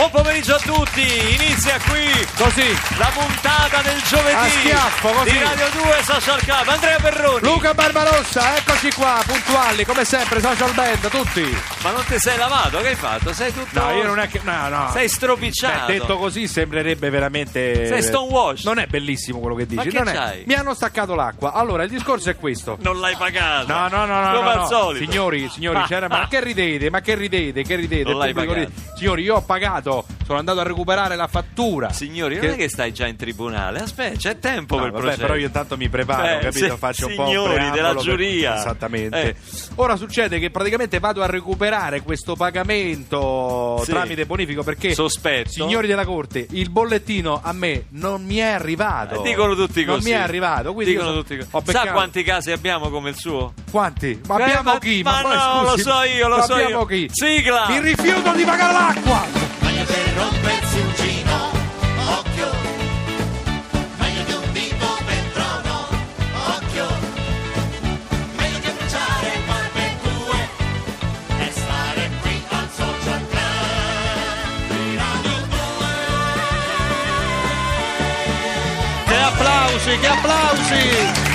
Buon pomeriggio a tutti, inizia qui Così. la puntata del giovedì schiaffo, così. di Radio 2 Social Club. Andrea Perroni, Luca Barbarossa, eccoci qua, puntuali, come sempre, social band, tutti. Ma non ti sei lavato? Che hai fatto? Sei tutto... No, io non è che. No, no. Sei Beh, stropicciato. detto così sembrerebbe veramente. Sei stonewash. Non è bellissimo quello che dici. Ma che non è- c'hai? Mi hanno staccato l'acqua. Allora, il discorso è questo. Non l'hai pagato. No, no, no, no, Come no, al no. solito. Signori, signori, c'era. Ma che ridete? Ma che ridete? Che ridete? Non l'hai pagato. ride. Signori, io ho pagato, sono andato a recuperare la fattura. Signori, non Che- è che stai già in tribunale. Aspetta, c'è tempo No, per vabbè, processo. però io intanto mi preparo, Eh, capito? Faccio un po' un signori della per- giuria. Esattamente. Eh. Ora succede che praticamente vado a recuperare questo pagamento Sì. tramite bonifico perché Sospetto. signori della corte, il bollettino a me non mi è arrivato. Eh, dicono tutti Non così. mi è arrivato, quindi Dicono tutti così. Sa quanti casi abbiamo come il suo? Quanti? Ma Eh, abbiamo ma- chi? ma poi, no, scusi, lo so io, lo ma so abbiamo io. chi? Sigla! Mi rifiuto di pagare l'acqua! Applausi, che applausi!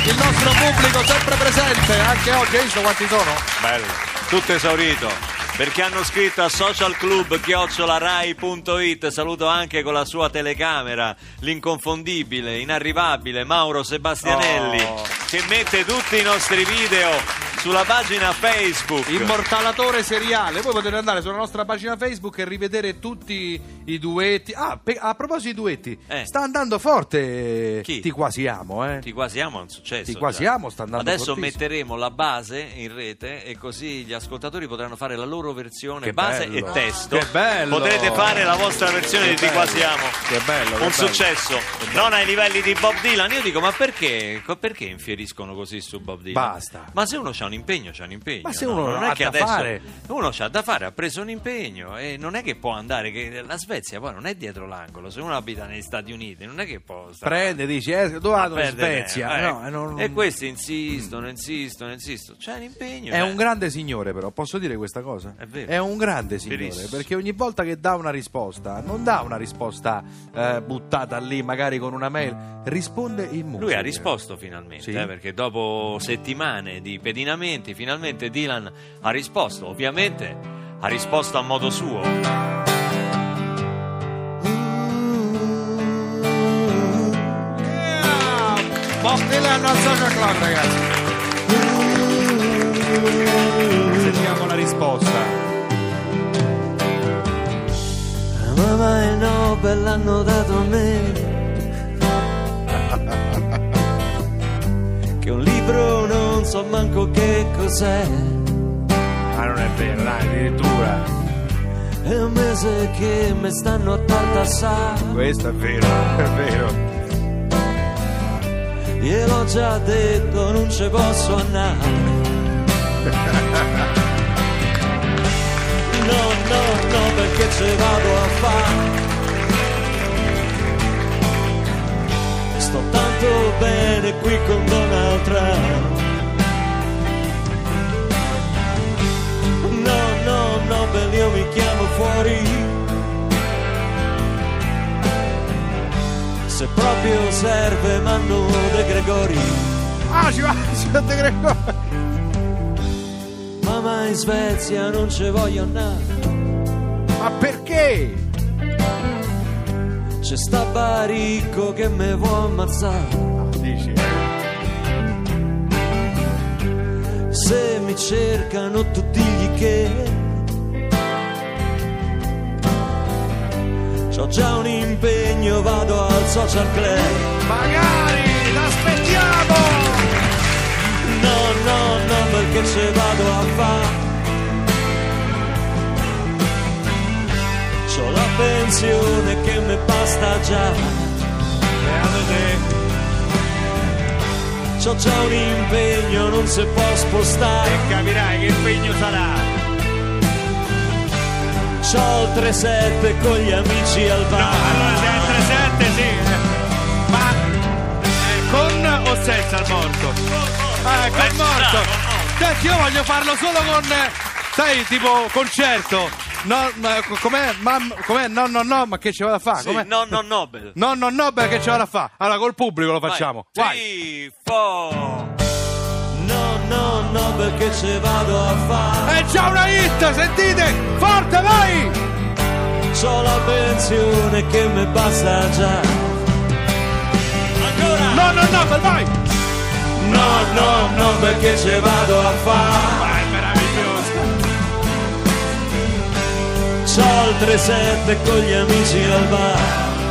Il nostro pubblico sempre presente, anche oggi, hai visto quanti sono? Bello, tutto esaurito. Perché hanno scritto a socialclub-rai.it Saluto anche con la sua telecamera L'inconfondibile, inarrivabile Mauro Sebastianelli Oh. Che mette tutti i nostri video sulla pagina Facebook Immortalatore seriale. Voi potete andare sulla nostra pagina Facebook e rivedere tutti i duetti. Ah, pe- a proposito di duetti, Eh. sta andando forte. Chi? Ti quasi amo, eh. Ti quasi amo è un successo Ti quasi già. amo, sta andando Adesso fortissimo. metteremo la base in rete E così gli ascoltatori potranno fare la loro versione Che Base bello. e testo Che bello. Potrete fare la vostra versione Che di Ti quasi amo Che bello, che Un bello. successo Non ai livelli di Bob Dylan Io dico ma perché Perché infieriscono così su Bob Dylan? Basta. Ma se uno c'ha un impegno c'ha un impegno Ma se no? uno non ha è che da fare. Uno c'ha da fare Ha preso un impegno E non è che può andare che La Svezia poi non è dietro l'angolo Se uno abita negli Stati Uniti Non è che può stare Prende, dici, eh, dove vado in Svezia? eh. No, eh, non- E questi insistono, insistono, insistono. C'è l'impegno. È eh. un grande signore, però, posso dire questa cosa? È vero. un grande signore, Verissimo. perché ogni volta che dà una risposta, non dà una risposta eh, buttata lì, magari con una mail, risponde in musica. Lui ha risposto finalmente, Sì. eh, perché dopo settimane di pedinamenti, finalmente Dylan ha risposto. Ovviamente ha risposto a modo suo. Bob Dylan al Social Club, ragazzi. Sentiamo la risposta. Mamma il Nobel l'hanno dato a me. che un libro non so manco che cos'è. Ah, non è vero, dai, addirittura. È un mese che mi stanno a tartassare. Questo è vero, è vero. Gliel'ho già detto, non ci posso andare. No, no, no, perché ce vado a fare. Sto tanto bene qui con Donald Trump. No, no, per io mi chiamo fuori. Se proprio serve mando De Gregori Ah, ci va, ci va De Gregorio. Mamma in Svezia non ci voglio andare Ma perché? C'è sta baricco che me vuoi ammazzare Dici, Se mi cercano tu digli che C'ho già un impegno, vado al social club magari, l'aspettiamo! No, no, no, perché ce vado a fare C'ho la pensione che mi basta già Beato te. C'ho già un impegno, non si può spostare E capirai che impegno sarà. C'ho il 3-7 con gli amici al bar No, allora se è 3-7 sì. Ma eh, con o senza il morto? Eh, col morto. Senti, io voglio farlo solo con, sai, tipo concerto. No, ma co- com'è? Mam- com'è? No, no, no, ma che ci vado a fare? Sì, Com'è? no, no, Nobel. No, no, no, beh, che ci vado a fare? Allora, col pubblico lo facciamo. Vai. Three, four. No, perché ce vado a fare. È già una hit, sentite! Forte, vai! C'ho la pensione che mi basta già. Ancora. No, no, no, beh, vai! No, no, no, perché ce vado a fare. Vai, meraviglioso! C'ho il 3-7 con gli amici al bar.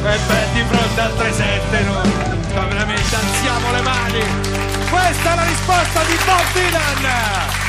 E beh, di fronte al 3-7 noi, ma veramente alziamo le mani! Questa è la risposta di Bob Dylan!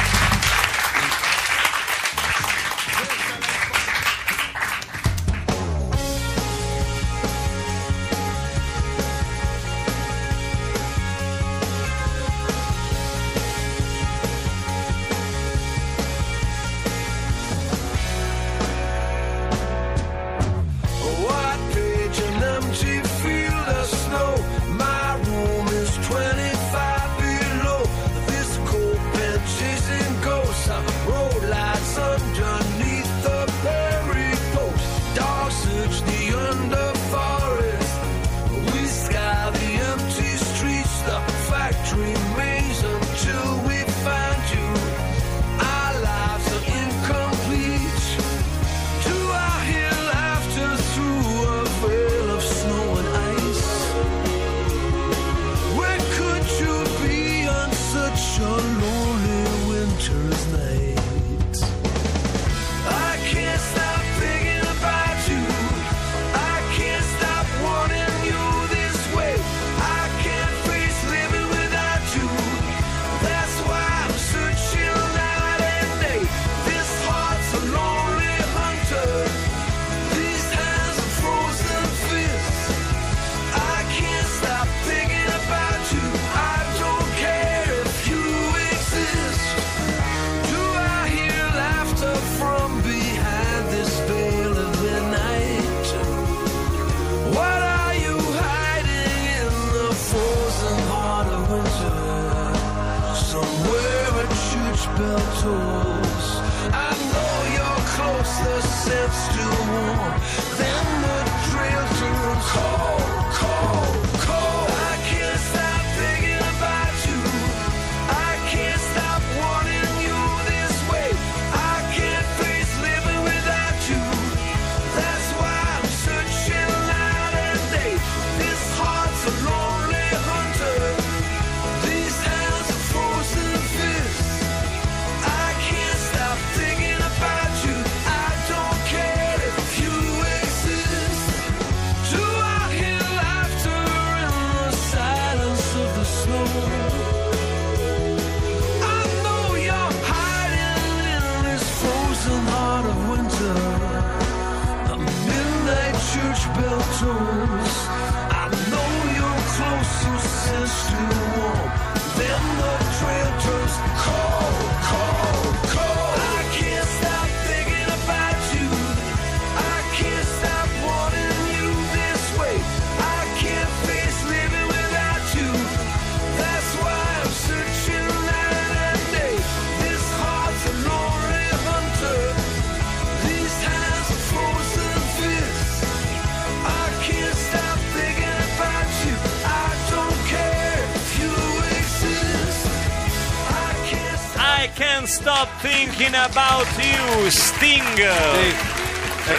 Thinking about you, Sting.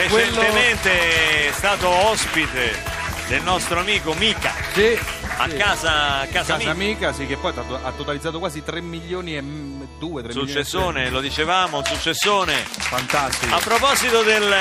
Quello... Recentemente è stato ospite del nostro amico Mika Sì, a sì. casa, a casa, Casa Mika. amica, sì, che poi ha totalizzato quasi 3 milioni e 2, 3 Successone, lo dicevamo, un successone. Fantastico. A proposito del,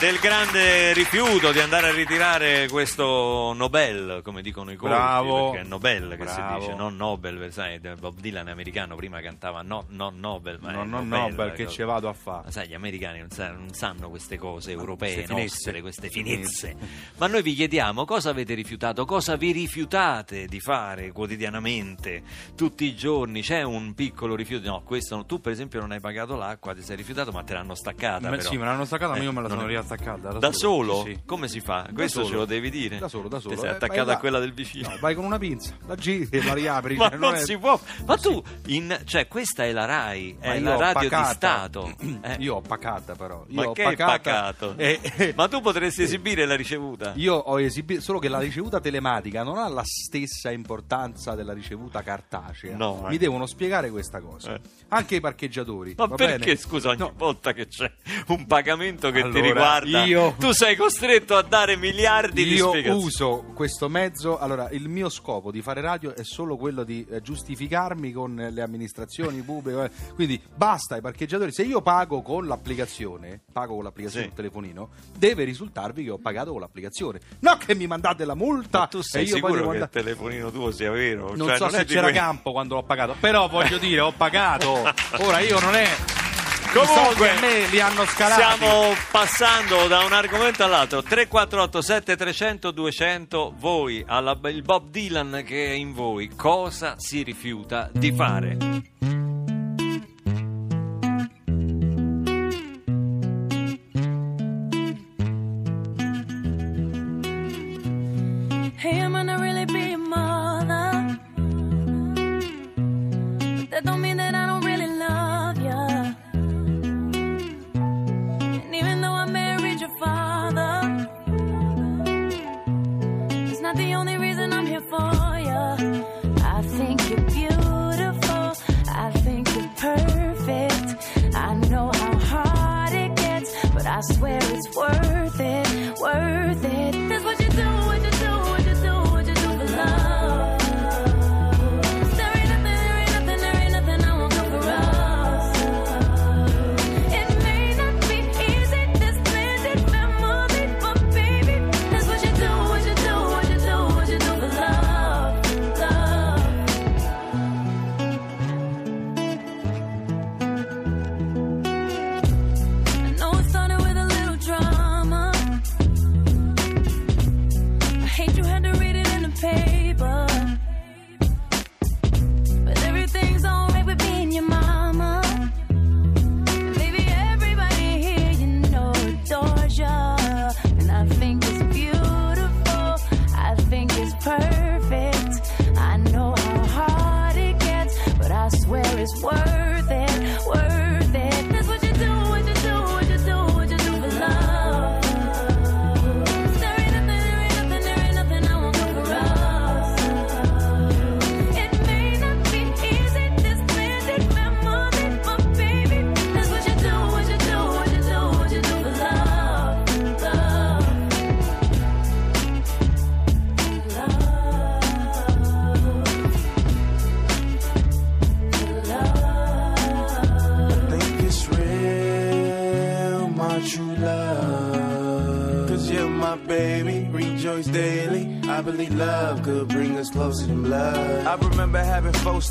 del grande rifiuto di andare a ritirare questo Nobel, come dicono i colti, Bravo. perché è Nobel che Bravo. si dice, non Nobel, sai, Bob Dylan è americano, prima cantava no, non Nobel, ma No, no, Nobel, Nobel, che ci vado a fare? Ma sai, gli americani non, sa- non sanno queste cose europee, queste nostre, queste finezze. Ma noi vi chiediamo cosa avete rifiutato, cosa vi rifiutate di fare quotidianamente, tutti i giorni. C'è un piccolo rifiuto? No, questo no. tu per esempio non hai pagato l'acqua, ti sei rifiutato, ma te l'hanno staccata. Me- però. sì, me l'hanno staccata, ma io me la non sono rialzata. Staccata Da solo? Sì, sì. Come si fa? Da Questo solo. ce lo devi dire. Da solo, da solo. Ti sei Eh, attaccato vai a quella del vicino. No, vai con una pinza, la giri e la riapri. Ma cioè, non è- si può. Ma tu, in, cioè, questa è la RAI, Ma è la radio pacata. di Stato. Eh, Io ho pacata però. Io ma ho che pacata pacato? e- e- Ma tu potresti esibire la ricevuta. Io ho esibito, solo che la ricevuta telematica non ha la stessa importanza della ricevuta cartacea. No, eh. Mi devono spiegare questa cosa. Eh. Anche i parcheggiatori. Ma perché, bene? scusa, ogni No, volta che c'è un pagamento che ti Allora, riguarda, io- tu sei costretto a dare miliardi di Io spiegazioni. uso questo mezzo, allora il mio scopo di fare radio è solo quello di eh, giustificarmi con le amministrazioni pubbliche, eh, quindi basta ai parcheggiatori, se io pago con l'applicazione, pago con l'applicazione Sì. sul telefonino, deve risultarvi che ho pagato con l'applicazione, no che mi mandate la multa Ma tu e sei io sicuro che il telefonino tuo sia vero? Non Cioè, so è se c'era quei- campo quando l'ho pagato, però voglio dire, ho pagato. Ora io non è. Comunque, me li hanno scalati. Stiamo passando da un argomento all'altro. 348 7300 200 voi, alla- il Bob Dylan che è in voi, cosa si rifiuta di fare?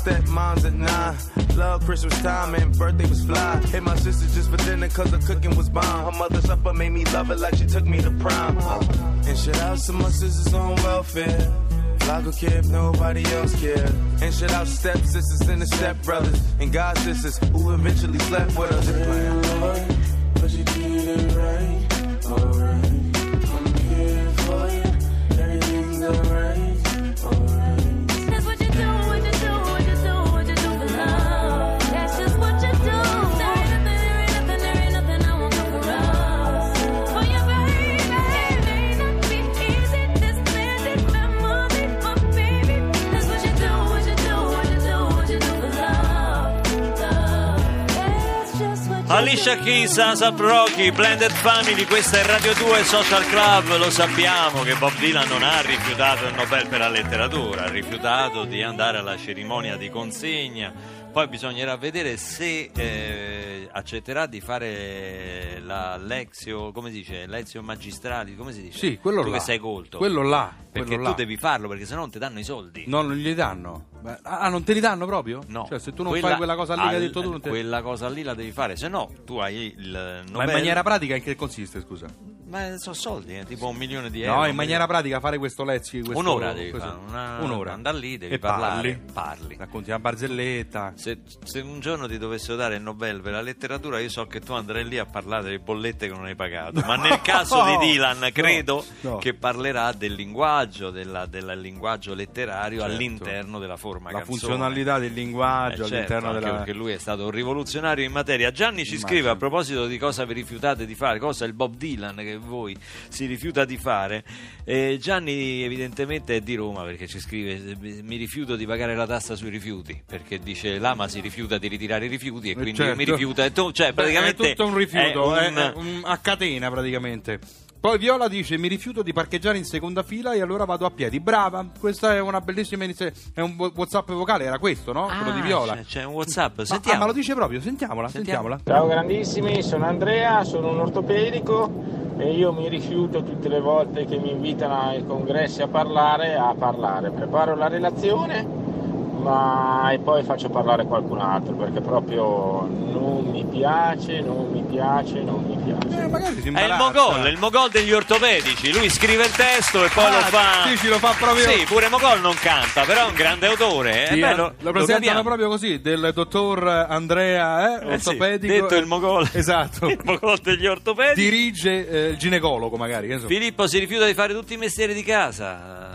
Stepmoms at nine. Love Christmas time and birthday was fly. Hit my sister just for dinner cause the cooking was bomb. Her mother supper made me love her like she took me to prom. And shout out to my sisters on welfare. Could care if nobody else cared. And shout out step sisters and the step brothers and god sisters who eventually slept with us. Alicia. Keys, ASAP Rocky, Blended Family, questa è Radio 2 Social Club, lo sappiamo che Bob Dylan non ha rifiutato il Nobel per la letteratura, ha rifiutato di andare alla cerimonia di consegna, poi bisognerà vedere se eh, accetterà di fare la lezio, come si dice, lezio magistrali, come si dice? Sì, quello tu là. che sei colto. Quello là, Perché quello tu là. devi farlo perché sennò non ti danno i soldi. No, non gli danno. Beh, Ah, non te li danno proprio? No. Cioè, se tu non fai quella cosa lì che hai al- detto tu, non te... Quella cosa lì la devi fare, se no tu hai il Nobel... Ma in maniera pratica in che consiste, scusa? Ma sono soldi, eh, tipo un milione di No, euro. in maniera pratica fare questo lezzi questo, Un'ora devi questo- fare, una- un'ora. andare lì, devi e parlare, parli. parli. Racconti una barzelletta. Se, se un giorno ti dovessero dare il Nobel per la letteratura, io so che tu andrai lì a parlare delle bollette che non hai pagato. Ma nel caso di Dylan, No, credo no. che parlerà del linguaggio, della- del linguaggio letterario Certo. all'interno della forma La canzone. funzionalità del Eh, linguaggio certo, all'interno anche della... perché lui è stato un rivoluzionario in materia. Gianni ci Immagino. scrive a proposito di cosa vi rifiutate di fare, cosa è il Bob Dylan che voi si rifiuta di fare. Eh, Gianni evidentemente è di Roma perché ci scrive mi rifiuto di pagare la tassa sui rifiuti perché dice l'ama si rifiuta di ritirare i rifiuti e Eh, quindi certo. mi rifiuta e tu, cioè Beh, praticamente è tutto un rifiuto, è un- è un- a catena praticamente. Poi Viola dice: Mi rifiuto di parcheggiare in seconda fila e allora vado a piedi. Brava, questa è una bellissima iniziativa. È un WhatsApp vocale, era questo, no? Quello di Ah, Viola. c'è, c'è un WhatsApp, Ma, sentiamo. ah, ma lo dice proprio, sentiamola, Sentiamo. sentiamola. Ciao grandissimi, sono Andrea, sono un ortopedico e io mi rifiuto tutte le volte che mi invitano ai congressi a parlare, a parlare. Preparo la relazione ma e poi faccio parlare qualcun altro perché proprio non mi piace, non mi piace, non mi piace. Eh, magari si È il. Mogol, il Mogol degli ortopedici. Lui scrive il testo e poi Ah, lo fa. Sì, ci lo fa proprio. Sì, pure Mogol non canta, però è un grande autore. eh. Sì, Beh, eh, lo, lo, lo presentano capiamo. proprio così, del dottor Andrea, eh, Eh sì, ortopedico. detto il Mogol. Esatto. il Mogol degli ortopedici. Dirige eh, il ginecologo, magari. che ne so. Filippo si rifiuta di fare tutti i mestieri di casa.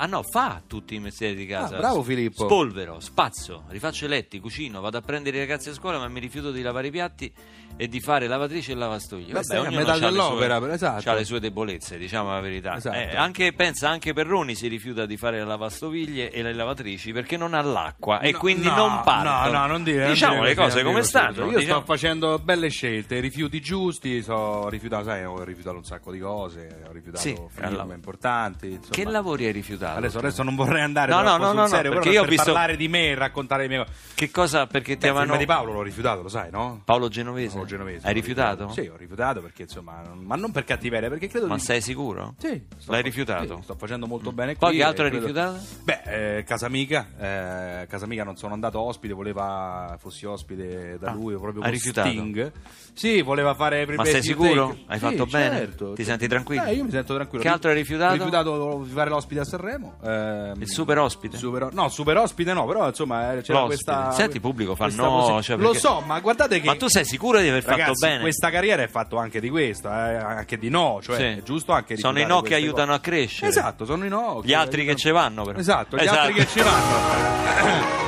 Ah no, fa tutti i mestieri di casa. Ah, bravo Filippo. Spolvero, spazzo, rifaccio i letti, cucino, vado a prendere i ragazzi a scuola, ma mi rifiuto di lavare i piatti e di fare lavatrice e lavastoviglie. Beh, stai a metà dell'opera, sue- esatto. c'ha le sue debolezze, diciamo la verità. Esatto. Eh, anche, pensa, anche Perroni si rifiuta di fare le lavastoviglie e le lavatrici perché non ha l'acqua e No, quindi no, non parte. No, no, non dire. non Diciamo dire le cose non come stanno. Io diciamo- sto facendo belle scelte, rifiuti giusti, so rifiutato, sai, ho rifiutato un sacco di cose, ho rifiutato Sì, film importanti. Insomma. Che lavori hai rifiutato? Adesso, adesso non vorrei andare No, no, no, sul no, serio, perché io ho visto- parlare di me e raccontare le mie cose. Che cosa? Perché ti avevano... di Paolo l'ho rifiutato, lo sai, no? Paolo Genovese? Genovese. Hai rifiutato? Sì, ho rifiutato perché insomma, non- ma non per cattiveria, perché credo Ma di... sei sicuro? Sì, L'hai rifiutato? sì, sto facendo molto bene Poi qui che altro hai credo- rifiutato? Beh, eh, Casamica, eh, Casamica non sono andato ospite, voleva fossi ospite da Ah, lui proprio con rifiutato? Sting. Sì, voleva fare Ma sei sicuro? Hai fatto Sì, bene? certo. Ti senti tranquillo? Eh, io mi sento tranquillo. Che altro hai rifiutato? Ho rifiutato di fare l'ospite a Sanremo. ehm, Il super ospite? super- no, super ospite no, però insomma eh, c'era L'ospite. questa Senti, pubblico fa no, cioè, Lo perché- so, ma guardate che Ma tu sei sicuro di aver fatto Ragazzi, bene? questa carriera è fatto anche di questo, eh, anche di no, cioè Sì. giusto anche Sono i no che aiutano cose. a crescere. Esatto, sono i no. Gli altri che ci vanno, però. Esatto, gli Esatto. altri che ci vanno.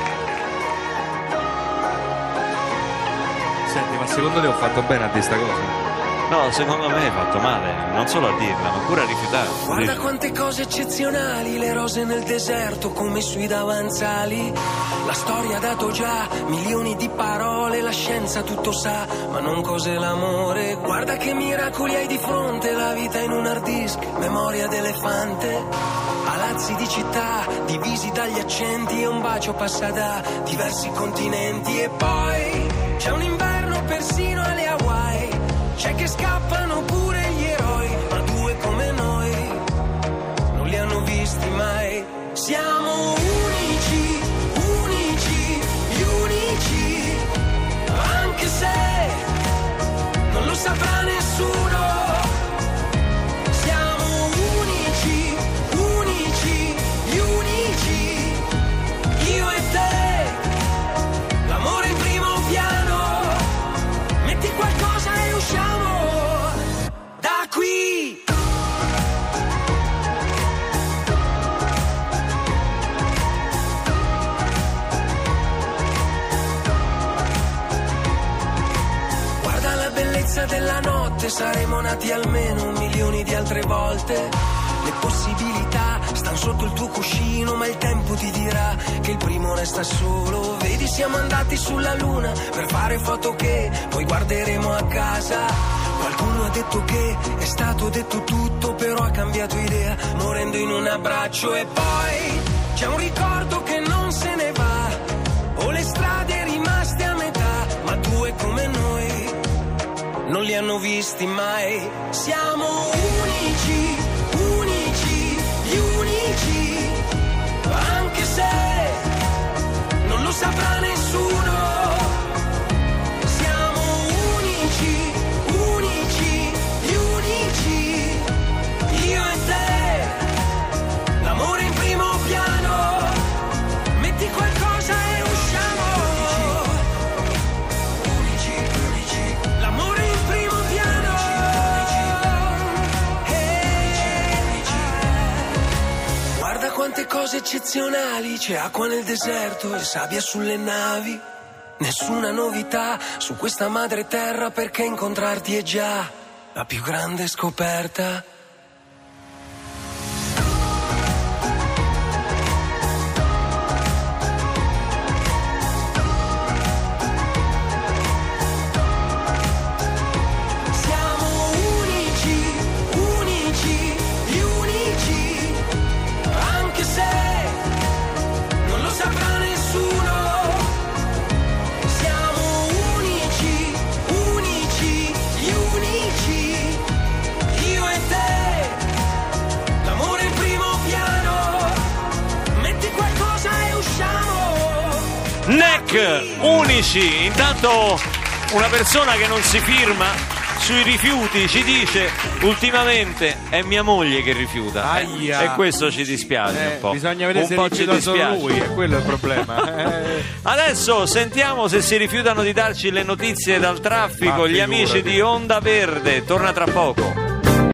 secondo te ho fatto bene a dire sta cosa? No, secondo me hai fatto male, non solo a dirla, ma pure a rifiutare. Guarda quante cose eccezionali, le rose nel deserto come sui davanzali. La storia ha dato già milioni di parole, la scienza tutto sa, ma non cos'è l'amore. Guarda che miracoli hai di fronte, la vita in un hard disk, memoria d'elefante. Palazzi di città, divisi dagli accenti e un bacio passa da diversi continenti. E poi c'è un inverno persino alle Hawaii, c'è che scappano idea, morendo in un abbraccio. E poi c'è un ricordo che non se ne va, o le strade rimaste a metà, ma due come noi non li hanno visti mai. Siamo unici, unici, gli unici, anche se tante cose eccezionali, c'è acqua nel deserto e sabbia sulle navi. Nessuna novità su questa madre terra perché incontrarti è già la più grande scoperta. NEC, unici. Intanto una persona che non si firma sui rifiuti ci dice ultimamente è mia moglie che rifiuta Aia. e questo ci dispiace Eh, un po'. bisogna vedere un se po' ci dispiace. lui, è quello il problema. Eh. Adesso sentiamo se si rifiutano di darci le notizie dal traffico Ma gli amici figurati. di Onda Verde. Torna tra poco.